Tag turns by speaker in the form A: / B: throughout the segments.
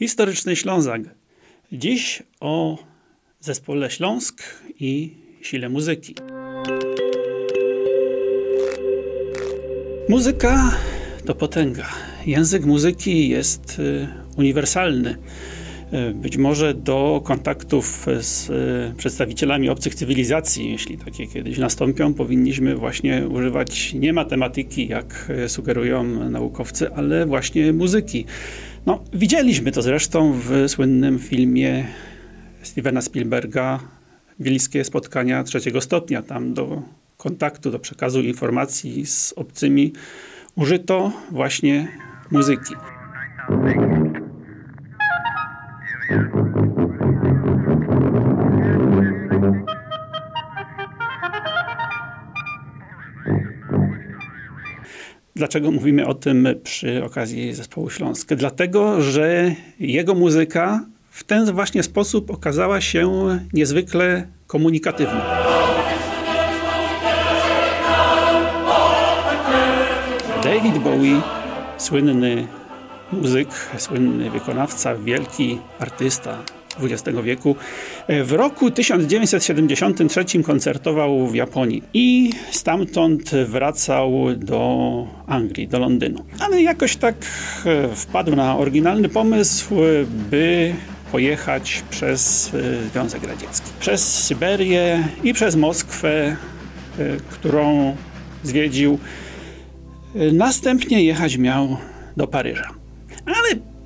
A: Historyczny Ślązak. Dziś o zespole Śląsk i sile muzyki. Muzyka to potęga. Język muzyki jest y, uniwersalny. Być może do kontaktów z y, przedstawicielami obcych cywilizacji, jeśli takie kiedyś nastąpią, powinniśmy właśnie używać nie matematyki, jak sugerują naukowcy, ale właśnie muzyki. No, widzieliśmy to zresztą w słynnym filmie Stevena Spielberga Wiejskie spotkania trzeciego stopnia. Tam do kontaktu, do przekazu informacji z obcymi użyto właśnie muzyki. Dlaczego mówimy o tym przy okazji zespołu Śląsk? Dlatego, że jego muzyka w ten właśnie sposób okazała się niezwykle komunikatywna. David Bowie, słynny muzyk, słynny wykonawca, wielki artysta XX wieku. W roku 1973 koncertował w Japonii i stamtąd wracał do Anglii, do Londynu. Ale jakoś tak e, wpadł na oryginalny pomysł, by pojechać przez e, Związek Radziecki. Przez Syberię i przez Moskwę, e, którą zwiedził. Następnie jechać miał do Paryża.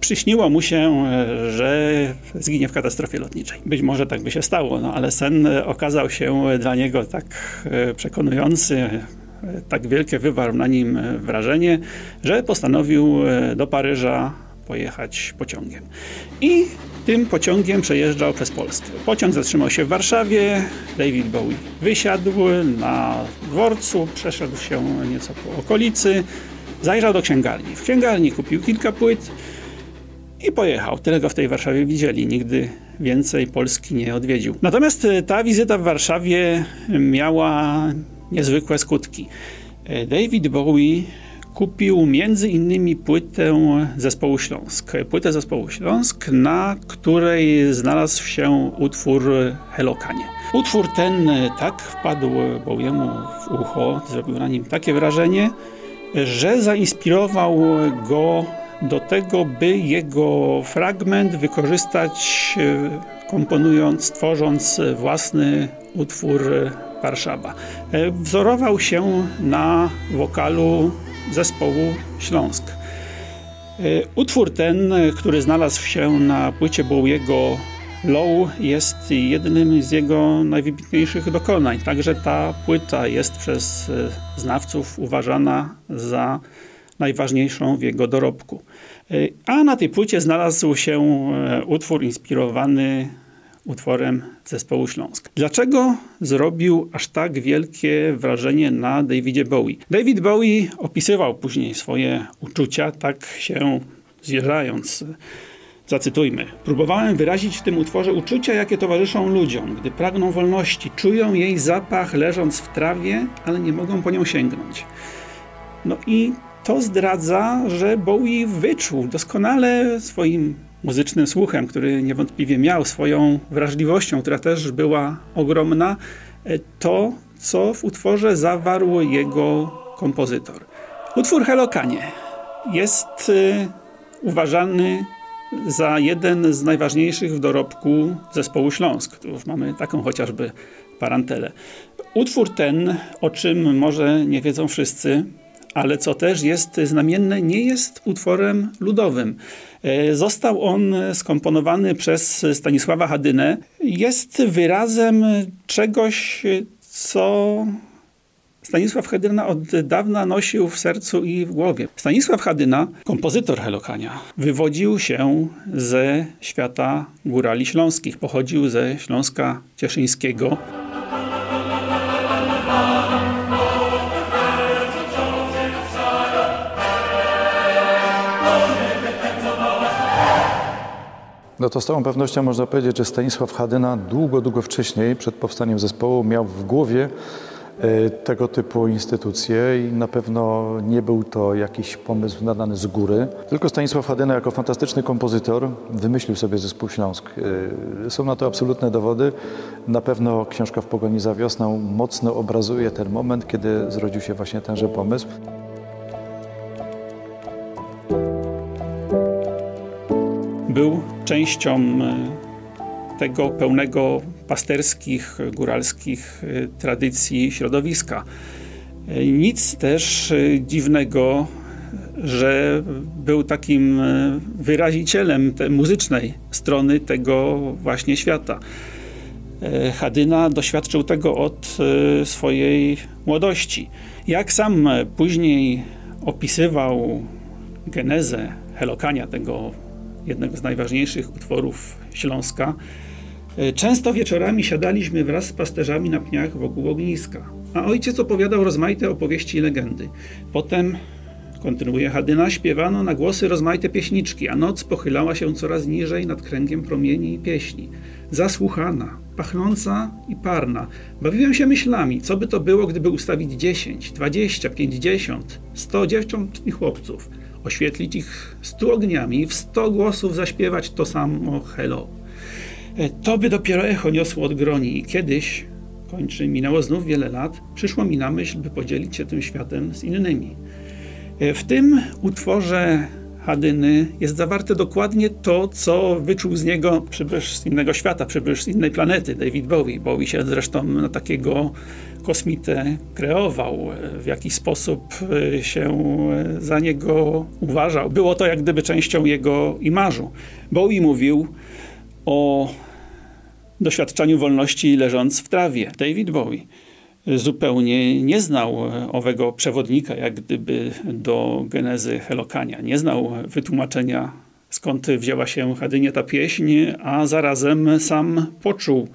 A: Przyśniło mu się, że zginie w katastrofie lotniczej. Być może tak by się stało, no ale sen okazał się dla niego tak przekonujący, tak wielkie wywarł na nim wrażenie, że postanowił do Paryża pojechać pociągiem. I tym pociągiem przejeżdżał przez Polskę. Pociąg zatrzymał się w Warszawie, David Bowie wysiadł na dworcu, przeszedł się nieco po okolicy, zajrzał do księgarni. W księgarni kupił kilka płyt i pojechał. Tyle go w tej Warszawie widzieli. Nigdy więcej Polski nie odwiedził. Natomiast e, ta wizyta w Warszawie miała niezwykłe skutki. E, David Bowie kupił między innymi płytę zespołu Śląsk. Płytę zespołu Śląsk, na której znalazł się utwór Helokanie. Utwór ten tak wpadł Bowiemu w ucho, zrobił na nim takie wrażenie, że zainspirował go do tego, by jego fragment wykorzystać komponując, tworząc własny utwór Warszawa. Wzorował się na wokalu zespołu Śląsk. E, utwór ten, który znalazł się na płycie Bowiego Low jest jednym z jego najwybitniejszych dokonań. Także ta płyta jest przez e, znawców uważana za najważniejszą w jego dorobku. E, a na tej płycie znalazł się utwór inspirowany utworem zespołu Śląsk. Dlaczego zrobił aż tak wielkie wrażenie na Davidzie Bowie? David Bowie opisywał później swoje uczucia, tak się zjeżdżając. Zacytujmy. Próbowałem wyrazić w tym utworze uczucia, jakie towarzyszą ludziom, gdy pragną wolności, czują jej zapach leżąc w trawie, ale nie mogą po nią sięgnąć. No i to zdradza, że Bowie wyczuł doskonale swoim muzycznym słuchem, który niewątpliwie miał swoją wrażliwością, która też była ogromna, e, to, co w utworze zawarł jego kompozytor. Utwór Helokanie jest e, uważany za jeden z najważniejszych w dorobku zespołu Śląsk. Tu już mamy taką chociażby parantelę. Utwór ten, o czym może nie wiedzą wszyscy, ale co też jest znamienne, nie jest utworem ludowym. E, został on skomponowany przez Stanisława Hadynę. Jest wyrazem czegoś, co Stanisław Hadyna od dawna nosił w sercu i w głowie. Stanisław Hadyna, kompozytor Helokania, wywodził się ze świata górali śląskich. Pochodził ze Śląska Cieszyńskiego.
B: No to z całą pewnością można powiedzieć, że Stanisław Hadyna długo, długo wcześniej, przed powstaniem zespołu, miał w głowie e, tego typu instytucje i na pewno nie był to jakiś pomysł nadany z góry, tylko Stanisław Hadyna jako fantastyczny kompozytor wymyślił sobie zespół Śląsk. E, są na to absolutne dowody. Na pewno książka w pogoni za wiosną mocno obrazuje ten moment, kiedy zrodził się właśnie tenże pomysł.
A: Był częścią e, tego pełnego pasterskich, góralskich e, tradycji środowiska. E, nic też dziwnego, że był takim wyrazicielem muzycznej strony tego właśnie świata. Hadyna doświadczył tego od swojej młodości. Jak sam później opisywał genezę Helokania, tego jednego z najważniejszych utworów Śląska, e, często wieczorami siadaliśmy wraz z pasterzami na pniach wokół ogniska, a ojciec opowiadał rozmaite opowieści i legendy. Potem Kontynuuje Hadyna, śpiewano na głosy rozmaite pieśniczki, a noc pochylała się coraz niżej nad kręgiem promieni i pieśni. Zasłuchana, pachnąca i parna. Bawiłem się myślami, co by to było, gdyby ustawić dziesięć, dwadzieścia, pięćdziesiąt, sto dziewcząt i chłopców oświetlić ich stu ogniami i w sto głosów zaśpiewać to samo hello. E, to by dopiero echo niosło od groni i kiedyś, kończy, minęło znów wiele lat, przyszło mi na myśl, by podzielić się tym światem z innymi. E, w tym utworze Hadyny jest zawarte dokładnie to, co wyczuł z niego przybysz z innego świata, przybysz z innej planety, David Bowie. Bowie się zresztą na takiego kosmitę kreował, w jaki sposób e, się za niego uważał. Było to jak gdyby częścią jego imażu. Bowie mówił o doświadczaniu wolności leżąc w trawie. David Bowie zupełnie nie znał owego przewodnika, jak gdyby do genezy Helokania. Nie znał wytłumaczenia, skąd wzięła się Hadynie ta pieśń, a zarazem sam poczuł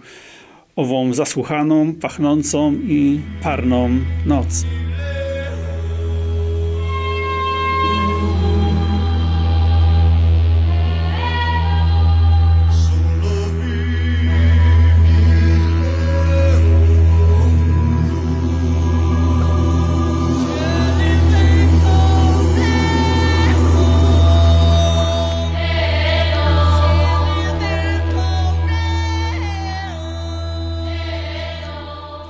A: ową zasłuchaną, pachnącą i parną noc.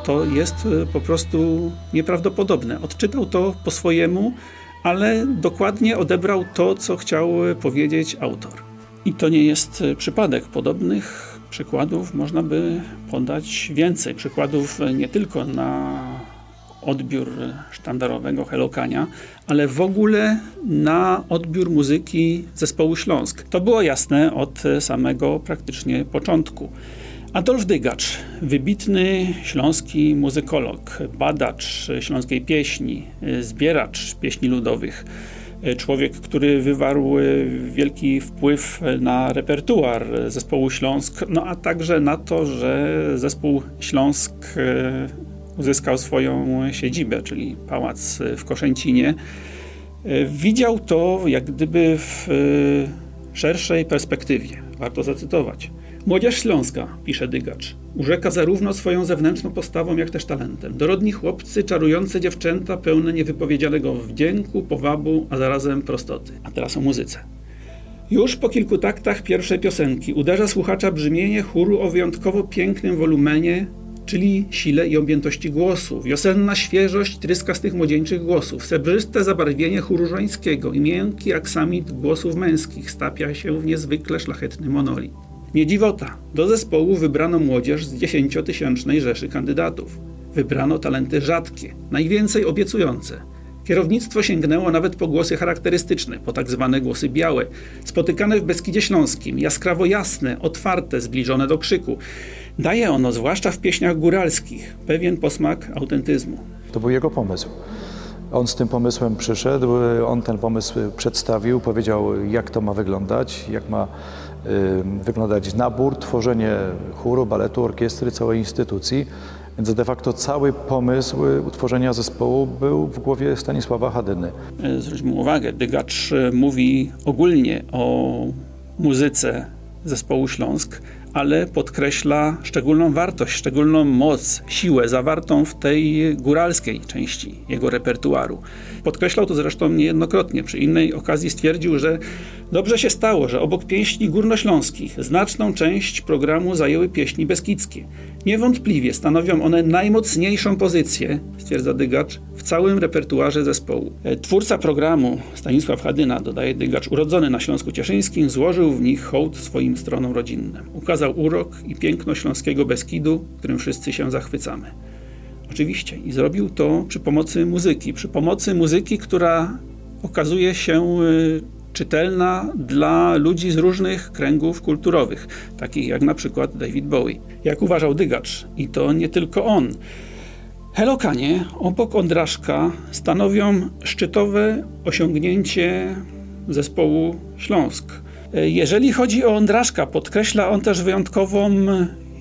A: To jest e, po prostu nieprawdopodobne. Odczytał to po swojemu, ale dokładnie odebrał to, co chciał e, powiedzieć autor. I to nie jest e, przypadek. Podobnych przykładów można by podać więcej. Przykładów nie tylko na odbiór sztandarowego Helokania, ale w ogóle na odbiór muzyki zespołu Śląsk. To było jasne od samego praktycznie początku. Adolf Dygacz, wybitny śląski muzykolog, badacz śląskiej pieśni, zbieracz pieśni ludowych, człowiek, który wywarł wielki wpływ na repertuar zespołu Śląsk, no a także na to, że zespół Śląsk uzyskał swoją siedzibę, czyli pałac w Koszęcinie. Widział to jak gdyby w szerszej perspektywie. Warto zacytować. Młodzież śląska, pisze Dygacz, urzeka zarówno swoją zewnętrzną postawą, jak też talentem. Dorodni chłopcy, czarujące dziewczęta, pełne niewypowiedzianego wdzięku, powabu, a zarazem prostoty. A teraz o muzyce. Już po kilku taktach pierwszej piosenki uderza słuchacza brzmienie chóru o wyjątkowo pięknym wolumenie, czyli sile i objętości głosu, wiosenna świeżość tryskastych młodzieńczych głosów, sebrzyste zabarwienie chóru żońskiego i miękki aksamit głosów męskich stapia się w niezwykle szlachetny monolit. Nie dziwota, do zespołu wybrano młodzież z dziesięciotysięcznej rzeszy kandydatów. Wybrano talenty rzadkie, najwięcej obiecujące. Kierownictwo sięgnęło nawet po głosy charakterystyczne, po tak zwane głosy białe, spotykane w Beskidzie Śląskim, jaskrawo jasne, otwarte, zbliżone do krzyku. Daje ono, zwłaszcza w pieśniach góralskich, pewien posmak autentyzmu.
B: To był jego pomysł. On z tym pomysłem przyszedł, on ten pomysł przedstawił, powiedział jak to ma wyglądać, jak ma wyglądać nabór, tworzenie chóru, baletu, orkiestry, całej instytucji. Więc de facto cały pomysł utworzenia zespołu był w głowie Stanisława Hadyny.
A: E, zwróćmy uwagę, Dygacz mówi ogólnie o muzyce zespołu Śląsk, ale podkreśla szczególną wartość, szczególną moc, siłę zawartą w tej góralskiej części jego repertuaru. Podkreślał to zresztą niejednokrotnie. Przy innej okazji stwierdził, że dobrze się stało, że obok pieśni górnośląskich znaczną część programu zajęły pieśni beskidzkie. Niewątpliwie stanowią one najmocniejszą pozycję, stwierdza Dygacz, w całym repertuarze zespołu. E, twórca programu, Stanisław Hadyna, dodaje Dygacz, urodzony na Śląsku Cieszyńskim, złożył w nich hołd swoim stronom rodzinnym. Ukazał urok i piękno śląskiego Beskidu, którym wszyscy się zachwycamy. Oczywiście. I zrobił to przy pomocy muzyki. Przy pomocy muzyki, która okazuje się y, czytelna dla ludzi z różnych kręgów kulturowych, takich jak na przykład David Bowie. Jak uważał Dygacz, i to nie tylko on. Helokanie obok Ondraszka stanowią szczytowe osiągnięcie zespołu Śląsk. Jeżeli chodzi o Ondraszka, podkreśla on też wyjątkową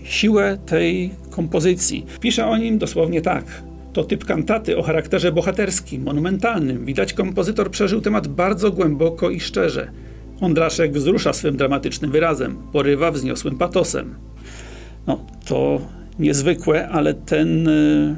A: siłę tej kompozycji. Pisze o nim dosłownie tak. To typ kantaty o charakterze bohaterskim, monumentalnym. Widać, kompozytor przeżył temat bardzo głęboko i szczerze. Ondraszek wzrusza swym dramatycznym wyrazem, porywa wzniosłym patosem. No, to niezwykłe, ale ten y,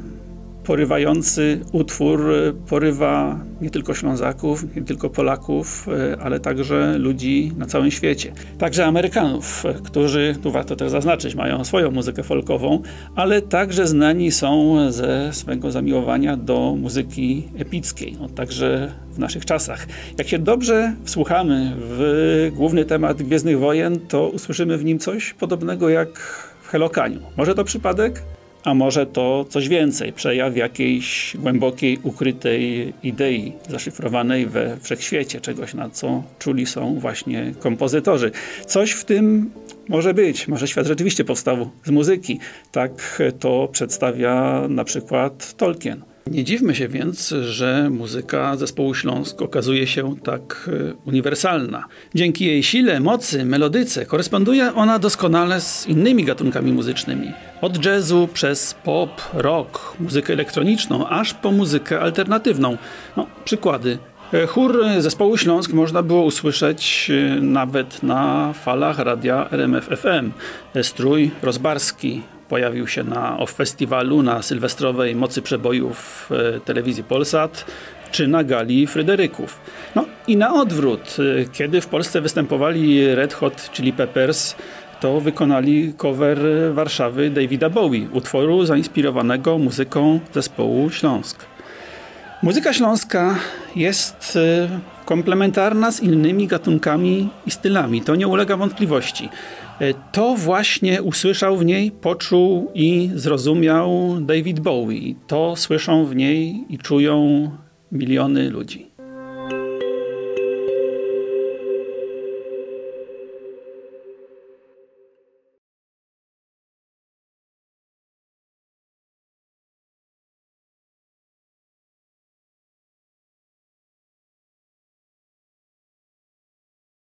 A: porywający utwór e, porywa nie tylko Ślązaków, nie tylko Polaków, e, ale także ludzi na całym świecie. Także Amerykanów, e, którzy, tu warto też zaznaczyć, mają swoją muzykę folkową, ale także znani są ze swego zamiłowania do muzyki epickiej, no, także w naszych czasach. Jak się dobrze wsłuchamy w główny temat Gwiezdnych Wojen, to usłyszymy w nim coś podobnego jak w Helokaniu. Może to przypadek? A może to coś więcej, przejaw jakiejś głębokiej, ukrytej idei zaszyfrowanej we wszechświecie, czegoś na co czuli są właśnie kompozytorzy. Coś w tym może być, może świat rzeczywiście powstał z muzyki. Tak to przedstawia na przykład Tolkien. Nie dziwmy się więc, że muzyka zespołu Śląsk okazuje się tak e, uniwersalna. Dzięki jej sile, mocy, melodyce koresponduje ona doskonale z innymi gatunkami muzycznymi. Od jazzu przez pop, rock, muzykę elektroniczną, aż po muzykę alternatywną. No, przykłady. E, chór zespołu Śląsk można było usłyszeć e, nawet na falach radia RMF FM. Strój rozbarski, pojawił się na off festiwalu na sylwestrowej Mocy Przebojów e, telewizji Polsat czy na gali Fryderyków. No i na odwrót, e, kiedy w Polsce występowali Red Hot Chili Peppers, to wykonali cover Warszawy Davida Bowie, utworu zainspirowanego muzyką zespołu Śląsk. Muzyka śląska jest e, komplementarna z innymi gatunkami i stylami. To nie ulega wątpliwości. E, to właśnie usłyszał w niej, poczuł i zrozumiał David Bowie. To słyszą w niej i czują miliony ludzi.